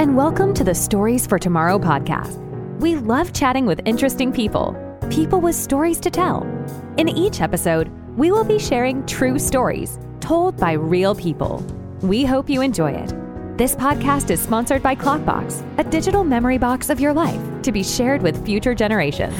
and welcome to the Stories for Tomorrow podcast. We love chatting with interesting people, people with stories to tell. In each episode, we will be sharing true stories told by real people. We hope you enjoy it. This podcast is sponsored by Klokbox, a digital memory box of your life to be shared with future generations.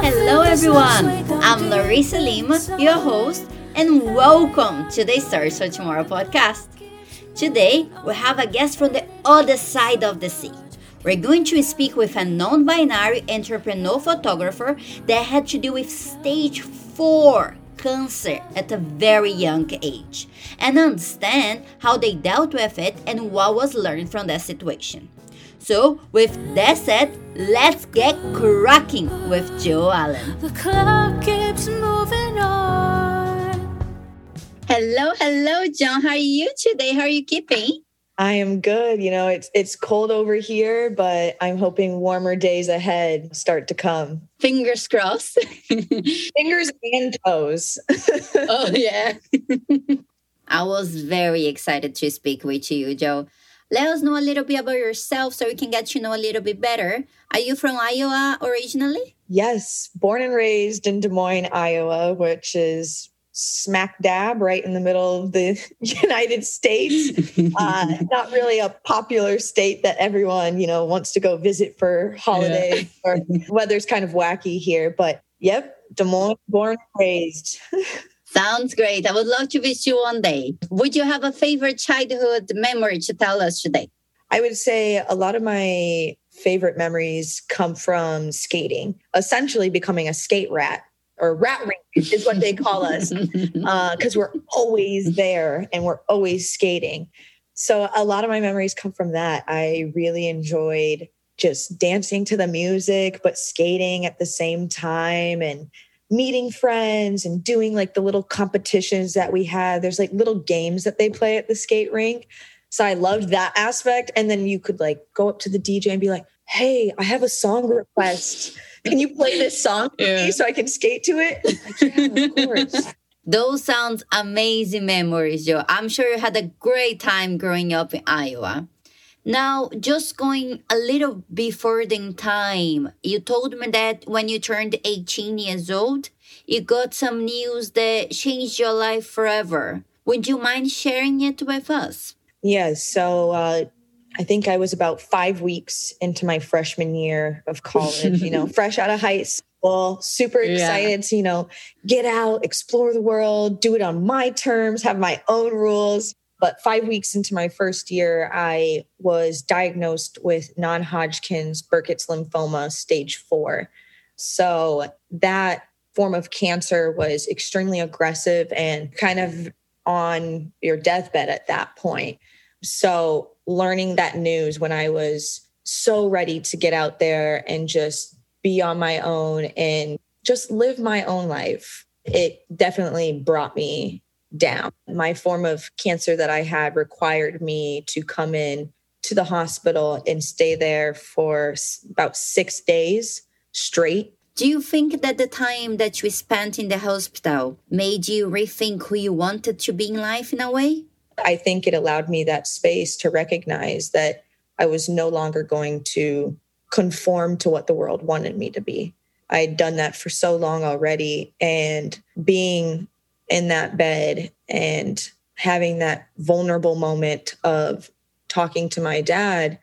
Hello, everyone. I'm Larissa Lima, your host, and welcome to the Stories for Tomorrow podcast. Today, we have a guest from the other side of the sea. We're going to speak with a non binary entrepreneur photographer that had to deal with stage 4 cancer at a very young age and understand how they dealt with it and what was learned from that situation. So, with that said, let's get cracking with Jo Allen. The clock keeps moving on. Hello, hello, John. How are you today? How are you keeping? I am good. You know, it's it's cold over here, but I'm hoping warmer days ahead start to come. Fingers crossed. Fingers and toes. oh yeah. I was very excited to speak with you, Jo. Let us know a little bit about yourself so we can get to know a little bit better. Are you from Iowa originally? Yes, born and raised in Des Moines, Iowa, which is smack dab right in the middle of the United States. Uh, not really a popular state that everyone, you know, wants to go visit for holidays yeah. or weather's kind of wacky here. But yep, Des Moines, born and raised. Sounds great. I would love to visit you one day. Would you have a favorite childhood memory to tell us today? I would say a lot of my favorite memories come from skating, essentially becoming a skate rat or rat ring is what they call us because uh, we're always there and we're always skating. So a lot of my memories come from that. I really enjoyed just dancing to the music, but skating at the same time and meeting friends and doing like the little competitions that we had. There's like little games that they play at the skate rink. So I loved that aspect. And then you could like go up to the DJ and be like, hey, I have a song request. Can you play this song for yeah. me so I can skate to it? Like, yeah, of course. Those sounds amazing memories, Jo. I'm sure you had a great time growing up in Iowa. Now, just going a little bit further in time, you told me that when you turned 18 years old, you got some news that changed your life forever. Would you mind sharing it with us? Yes. So, uh, I think I was about five weeks into my freshman year of college, you know, fresh out of high school, super excited yeah. to, you know, get out, explore the world, do it on my terms, have my own rules. But five weeks into my first year, I was diagnosed with non Hodgkin's Burkitt's lymphoma, stage four. So that form of cancer was extremely aggressive and kind of on your deathbed at that point. So learning that news when I was so ready to get out there and just be on my own and just live my own life, it definitely brought me down. My form of cancer that I had required me to come in to the hospital and stay there for about six days straight. Do you think that the time that you spent in the hospital made you rethink who you wanted to be in life in a way? I think it allowed me that space to recognize that I was no longer going to conform to what the world wanted me to be. I had done that for so long already. And being in that bed and having that vulnerable moment of talking to my dad,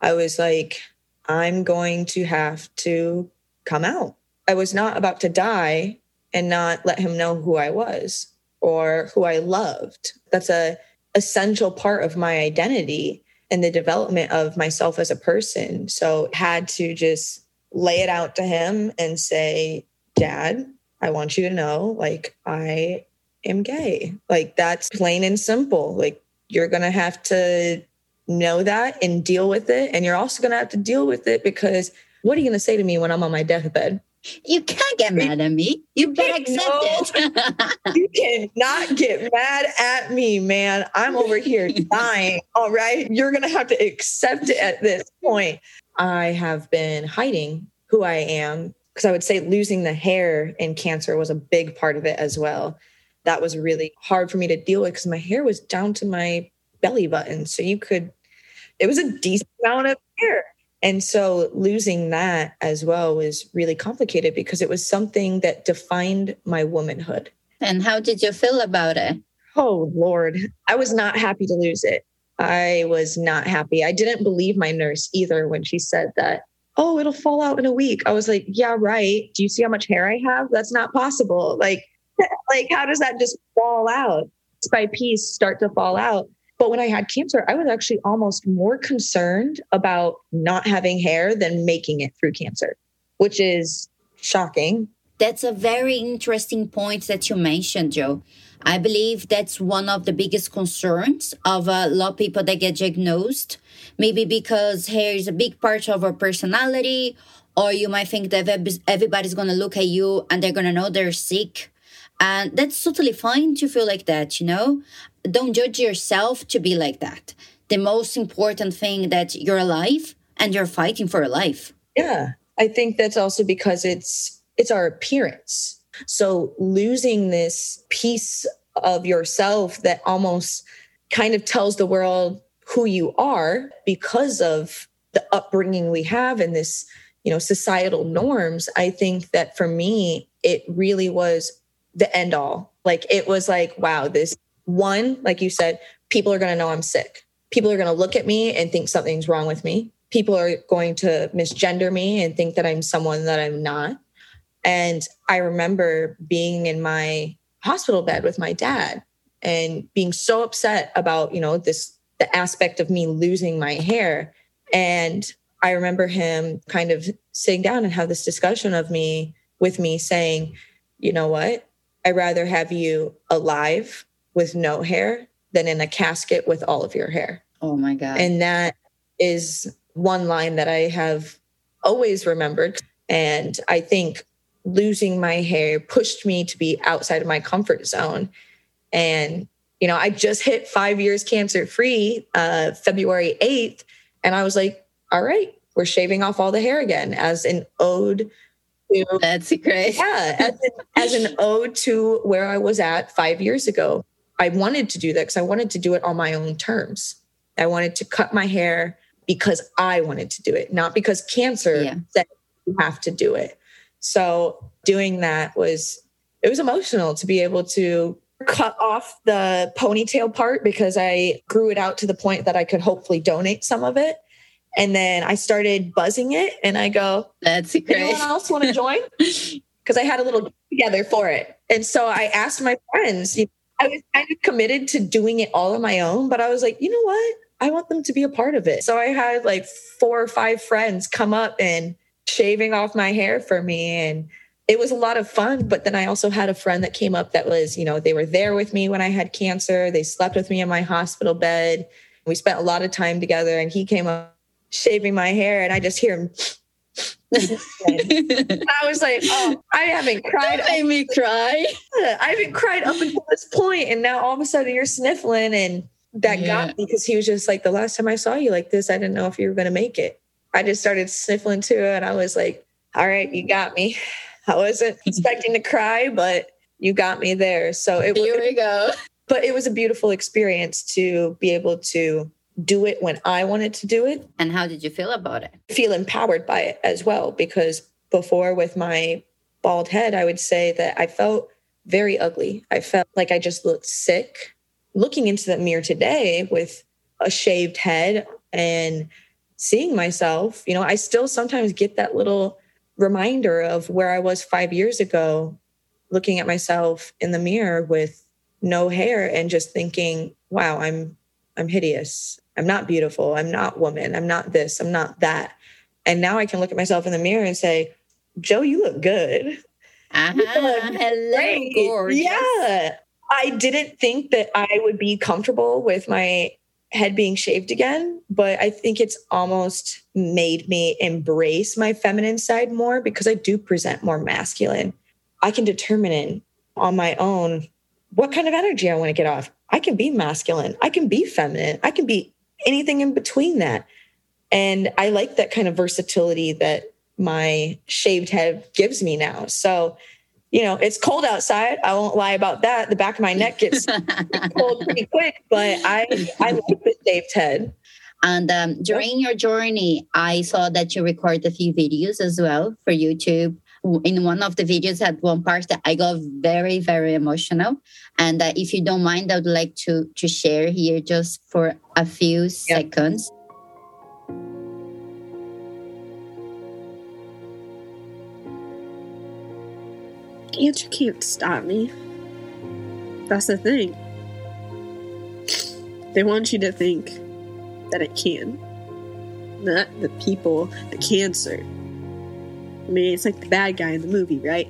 I was like, I'm going to have to come out. I was not about to die and not let him know who I was or who I loved. That's a essential part of my identity and the development of myself as a person. So had to just lay it out to him and say, "Dad, I want you to know like I am gay." Like that's plain and simple. Like you're going to have to know that and deal with it and you're also going to have to deal with it because what are you going to say to me when I'm on my deathbed? You can't get mad at me. You better accept no, it. you cannot get mad at me, man. I'm over here dying. All right. You're going to have to accept it at this point. I have been hiding who I am because I would say losing the hair in cancer was a big part of it as well. that was really hard for me to deal with because my hair was down to my belly button. So you could, it was a decent amount of hair. And so losing that as well was really complicated because it was something that defined my womanhood. And how did you feel about it? Oh, Lord. I was not happy to lose it. I was not happy. I didn't believe my nurse either when she said that, oh, it'll fall out in a week. I was like, yeah, right. Do you see how much hair I have? That's not possible. Like, like how does that just fall out? Piece by piece start to fall out. But when I had cancer, I was actually almost more concerned about not having hair than making it through cancer, which is shocking. That's a very interesting point that you mentioned, Jo. I believe that's one of the biggest concerns of a lot of people that get diagnosed. Maybe because hair is a big part of our personality, or you might think that everybody's going to look at you and they're going to know they're sick. And that's totally fine to feel like that, you know? Don't judge yourself to be like that. The most important thing that you're alive and you're fighting for a life. Yeah. I think that's also because it's it's our appearance so losing this piece of yourself that almost kind of tells the world who you are because of the upbringing we have and this, you know, societal norms, I think that for me, it really was the end all. Like it was like, wow, this one, like you said, people are going to know I'm sick. People are going to look at me and think something's wrong with me. People are going to misgender me and think that I'm someone that I'm not. And I remember being in my hospital bed with my dad and being so upset about, you know, this the aspect of me losing my hair. And I remember him kind of sitting down and have this discussion of me with me saying, you know what? I'd rather have you alive with no hair than in a casket with all of your hair. Oh my God. And that is one line that I have always remembered. And I think losing my hair pushed me to be outside of my comfort zone. And, you know, I just hit five years cancer free uh, February 8th. And I was like, all right, we're shaving off all the hair again as an ode to. That's great. Yeah, as an, as an ode to where I was at five years ago. I wanted to do that because I wanted to do it on my own terms. I wanted to cut my hair because I wanted to do it, not because cancer yeah. said you have to do it. So doing that was it was emotional to be able to cut off the ponytail part because I grew it out to the point that I could hopefully donate some of it. And then I started buzzing it and I go, That's great. Anyone else want to join? Because I had a little together for it. And so I asked my friends, I was kind of committed to doing it all on my own, but I was like, you know what? I want them to be a part of it. So I had like four or five friends come up and shaving off my hair for me and it was a lot of fun but then i also had a friend that came up that was you know they were there with me when i had cancer they slept with me in my hospital bed we spent a lot of time together and he came up shaving my hair and i just hear him I was like, oh, I haven't cried. That made me cry. I haven't cried up until this point, and now all of a sudden you're sniffling, and that yeah. got me because he was just like, the last time I saw you like this, I didn't know if you were going to make it. I just started sniffling too. And I was like, all right, you got me. I wasn't expecting to cry, but you got me there. So it Here we go. But it was a beautiful experience to be able to do it when I wanted to do it. And how did you feel about it? Feel empowered by it as well. Because before with my bald head, I would say that I felt very ugly. I felt like I just looked sick. Looking into the mirror today with a shaved head and seeing myself, you know, I still sometimes get that little reminder of where I was five years ago, looking at myself in the mirror with no hair and just thinking, wow, I'm I'm hideous. I'm not beautiful. I'm not woman. I'm not this. I'm not that. And now I can look at myself in the mirror and say, Jo, you look good. Uh-huh. Look Hello, gorgeous. Yeah. I didn't think that I would be comfortable with my head being shaved again, but I think it's almost made me embrace my feminine side more because I do present more masculine. I can determine on my own what kind of energy I want to get off. I can be masculine, I can be feminine, I can be anything in between that. And I like that kind of versatility that my shaved head gives me now. So you know, it's cold outside. I won't lie about that. The back of my neck gets cold pretty quick, but I I like the shaved head. And um, during your journey, I saw that you record a few videos as well for YouTube. In one of the videos, at one part that I got very, very emotional. And uh, if you don't mind, I would like to to share here just for a few yep. seconds. you can't stop me. That's the thing. They want you to think that it can. Not the people, the cancer. I mean, it's like the bad guy in the movie, right?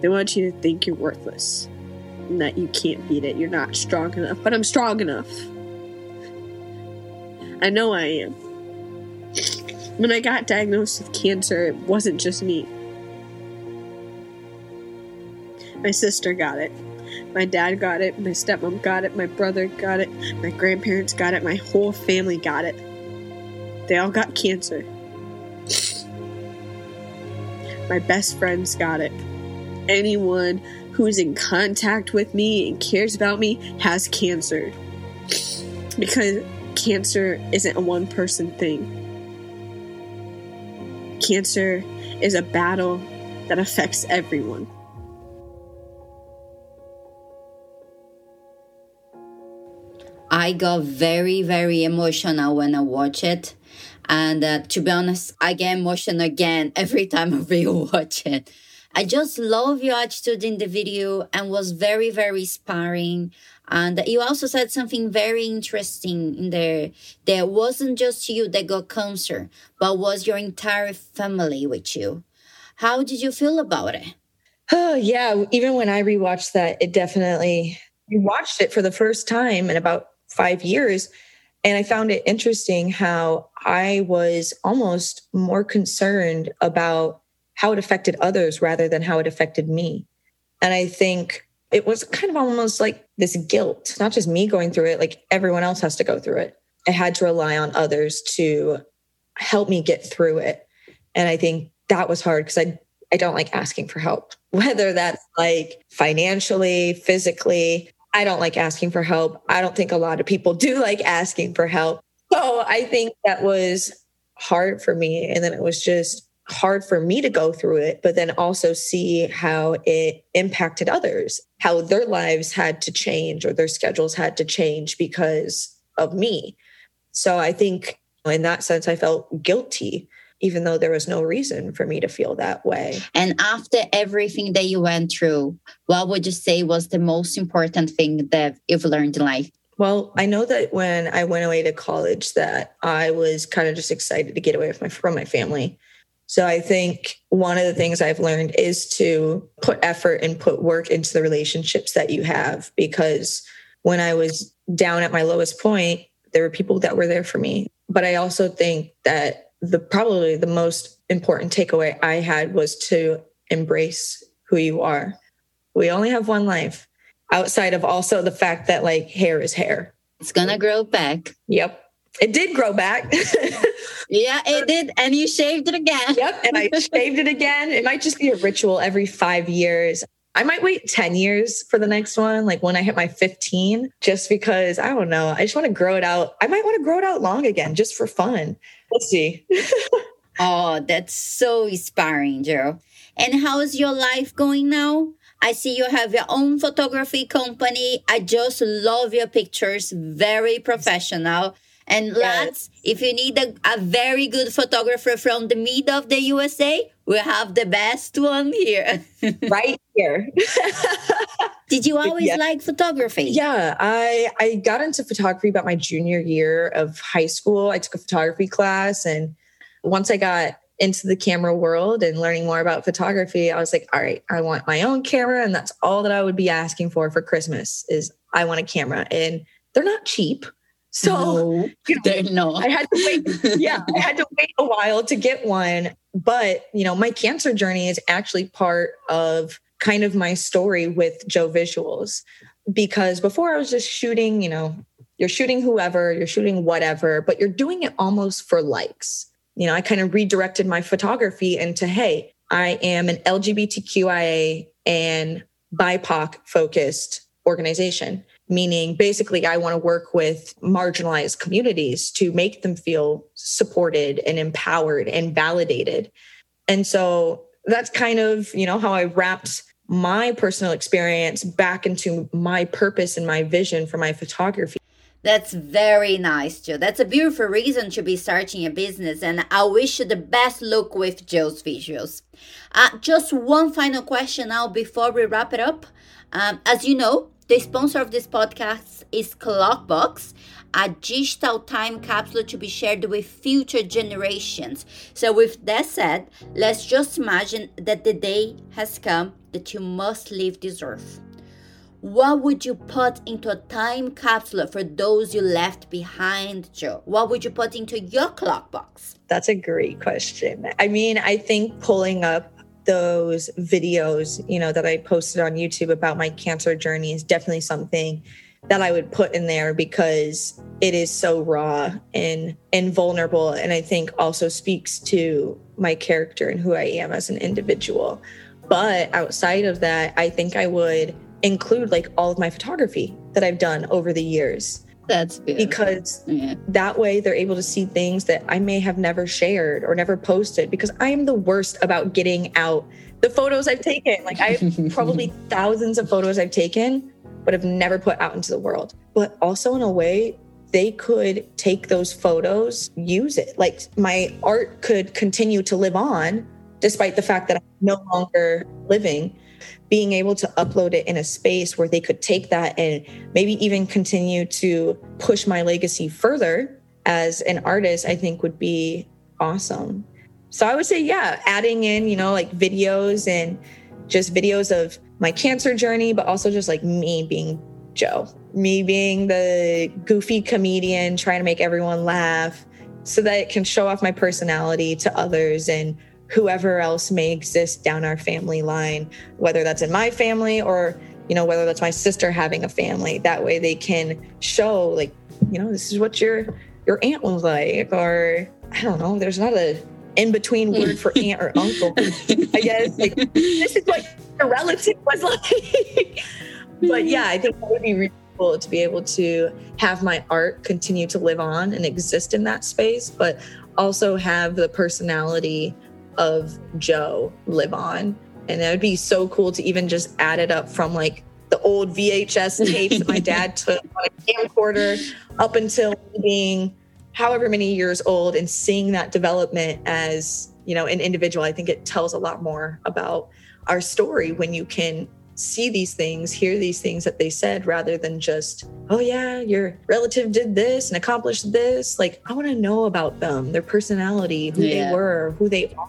They want you to think you're worthless and that you can't beat it. You're not strong enough, but I'm strong enough. I know I am. When I got diagnosed with cancer, it wasn't just me. My sister got it. My dad got it. My stepmom got it. My brother got it. My grandparents got it. My whole family got it. They all got cancer. My best friends got it. Anyone who is in contact with me and cares about me has cancer. Because cancer isn't a one person thing. Cancer is a battle that affects everyone. I got very, very emotional when I watched it. And uh, to be honest, I get emotional again every time I rewatch it. I just love your attitude in the video and was very, very inspiring. And you also said something very interesting in there. There wasn't just you that got cancer, but was your entire family with you. How did you feel about it? Oh, yeah. Even when I rewatched that, it definitely, we watched it for the first time in about five years. And I found it interesting how I was almost more concerned about how it affected others rather than how it affected me. And I think it was kind of almost like this guilt, not just me going through it, like everyone else has to go through it. I had to rely on others to help me get through it. And I think that was hard because I I don't like asking for help, whether that's like financially, physically. I don't like asking for help. I don't think a lot of people do like asking for help. So I think that was hard for me. And then it was just hard for me to go through it, but then also see how it impacted others, how their lives had to change or their schedules had to change because of me. So I think in that sense, I felt guilty even though there was no reason for me to feel that way. And after everything that you went through, what would you say was the most important thing that you've learned in life? Well, I know that when I went away to college that I was kind of just excited to get away from my, from my family. So I think one of the things I've learned is to put effort and put work into the relationships that you have because when I was down at my lowest point, there were people that were there for me. But I also think that the probably the most important takeaway I had was to embrace who you are. We only have one life outside of also the fact that like hair is hair. It's gonna grow back. Yep. It did grow back. yeah, it did. And you shaved it again. Yep. And I shaved it again. It might just be a ritual every five years. I might wait 10 years for the next one, like when I hit my 15, just because I don't know. I just want to grow it out. I might want to grow it out long again just for fun. We'll see. oh, that's so inspiring, Jo. And how is your life going now? I see you have your own photography company. I just love your pictures, very professional. And lads, if you need a, a, very good photographer from the mid of the USA, we have the best one here. right here. Did you always yeah. like photography? Yeah, I I got into photography about my junior year of high school. I took a photography class and once I got into the camera world and learning more about photography, I was like, all right, I want my own camera and that's all that I would be asking for for Christmas is I want a camera and they're not cheap so no, you know, I had to wait. Yeah, I had to wait a while to get one. But you know, my cancer journey is actually part of kind of my story with Jovisuals because before I was just shooting, you know, you're shooting whoever, you're shooting whatever, but you're doing it almost for likes. You know, I kind of redirected my photography into, hey, I am an LGBTQIA and BIPOC focused organization, meaning basically I want to work with marginalized communities to make them feel supported and empowered and validated. And so that's kind of, you know, how I wrapped my personal experience back into my purpose and my vision for my photography. That's very nice, Jo. That's a beautiful reason to be starting a business, and I wish you the best luck with Jo's visuals. Uh, just one final question now before we wrap it up. Um, as you know, the sponsor of this podcast is Klokbox, a digital time capsule to be shared with future generations. So, with that said, let's just imagine that the day has come that you must leave this earth what would you put into a time capsule for those you left behind, Jo? What would you put into your Klokbox? That's a great question. I mean, I think pulling up those videos, you know, that I posted on YouTube about my cancer journey is definitely something that I would put in there because it is so raw and and vulnerable and I think also speaks to my character and who I am as an individual. But outside of that, I think I would include like all of my photography that I've done over the years. That's because yeah. that way they're able to see things that I may have never shared or never posted because I am the worst about getting out the photos I've taken. Like I have probably thousands of photos I've taken, but have never put out into the world. But also in a way, they could take those photos, use it. Like my art could continue to live on despite the fact that I'm no longer living being able to upload it in a space where they could take that and maybe even continue to push my legacy further as an artist, I think would be awesome. So I would say, yeah, adding in, you know, like videos and just videos of my cancer journey, but also just like me being Jo, me being the goofy comedian, trying to make everyone laugh so that it can show off my personality to others and whoever else may exist down our family line, whether that's in my family or, you know, whether that's my sister having a family. That way they can show, like, you know, this is what your your aunt was like, or I don't know, there's not a in between word for aunt or uncle. I guess like this is what your relative was like. but yeah, I think that would be really cool to be able to have my art continue to live on and exist in that space, but also have the personality of Jo live on. And it would be so cool to even just add it up from like the old VHS tapes that my dad took on a camcorder up until being however many years old and seeing that development as, you know, an individual. I think it tells a lot more about our story when you can see these things, hear these things that they said rather than just, oh, yeah, your relative did this and accomplished this. Like, I want to know about them, their personality, who yeah. they were, who they are.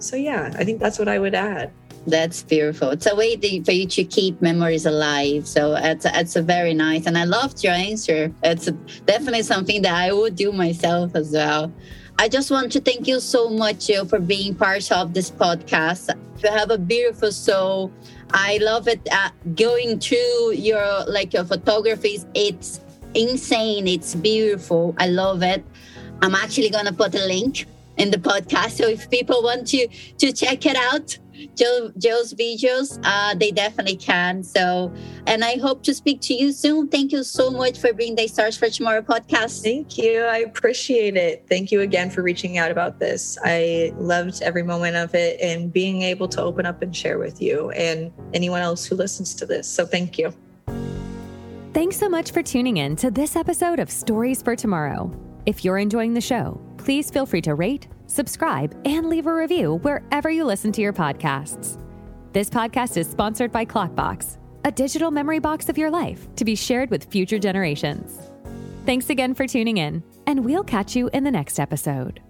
So, yeah, I think that's what I would add. That's beautiful. It's a way for you to keep memories alive. So it's it's a very nice, and I loved your answer. It's definitely something that I would do myself as well. I just want to thank you so much Jill, for being part of this podcast. You have a beautiful soul. I love it. Uh, going through your like your photographies, it's insane. It's beautiful. I love it. I'm actually gonna put a link in the podcast, so if people want to to check it out, Jo, Jo's videos, uh, they definitely can. So, and I hope to speak to you soon. Thank you so much for being the Stars for Tomorrow podcast. Thank you. I appreciate it. Thank you again for reaching out about this. I loved every moment of it and being able to open up and share with you and anyone else who listens to this. So, thank you. Thanks so much for tuning in to this episode of Stories for Tomorrow. If you're enjoying the show, please feel free to rate subscribe, and leave a review wherever you listen to your podcasts. This podcast is sponsored by Klokbox, a digital memory box of your life to be shared with future generations. Thanks again for tuning in, and we'll catch you in the next episode.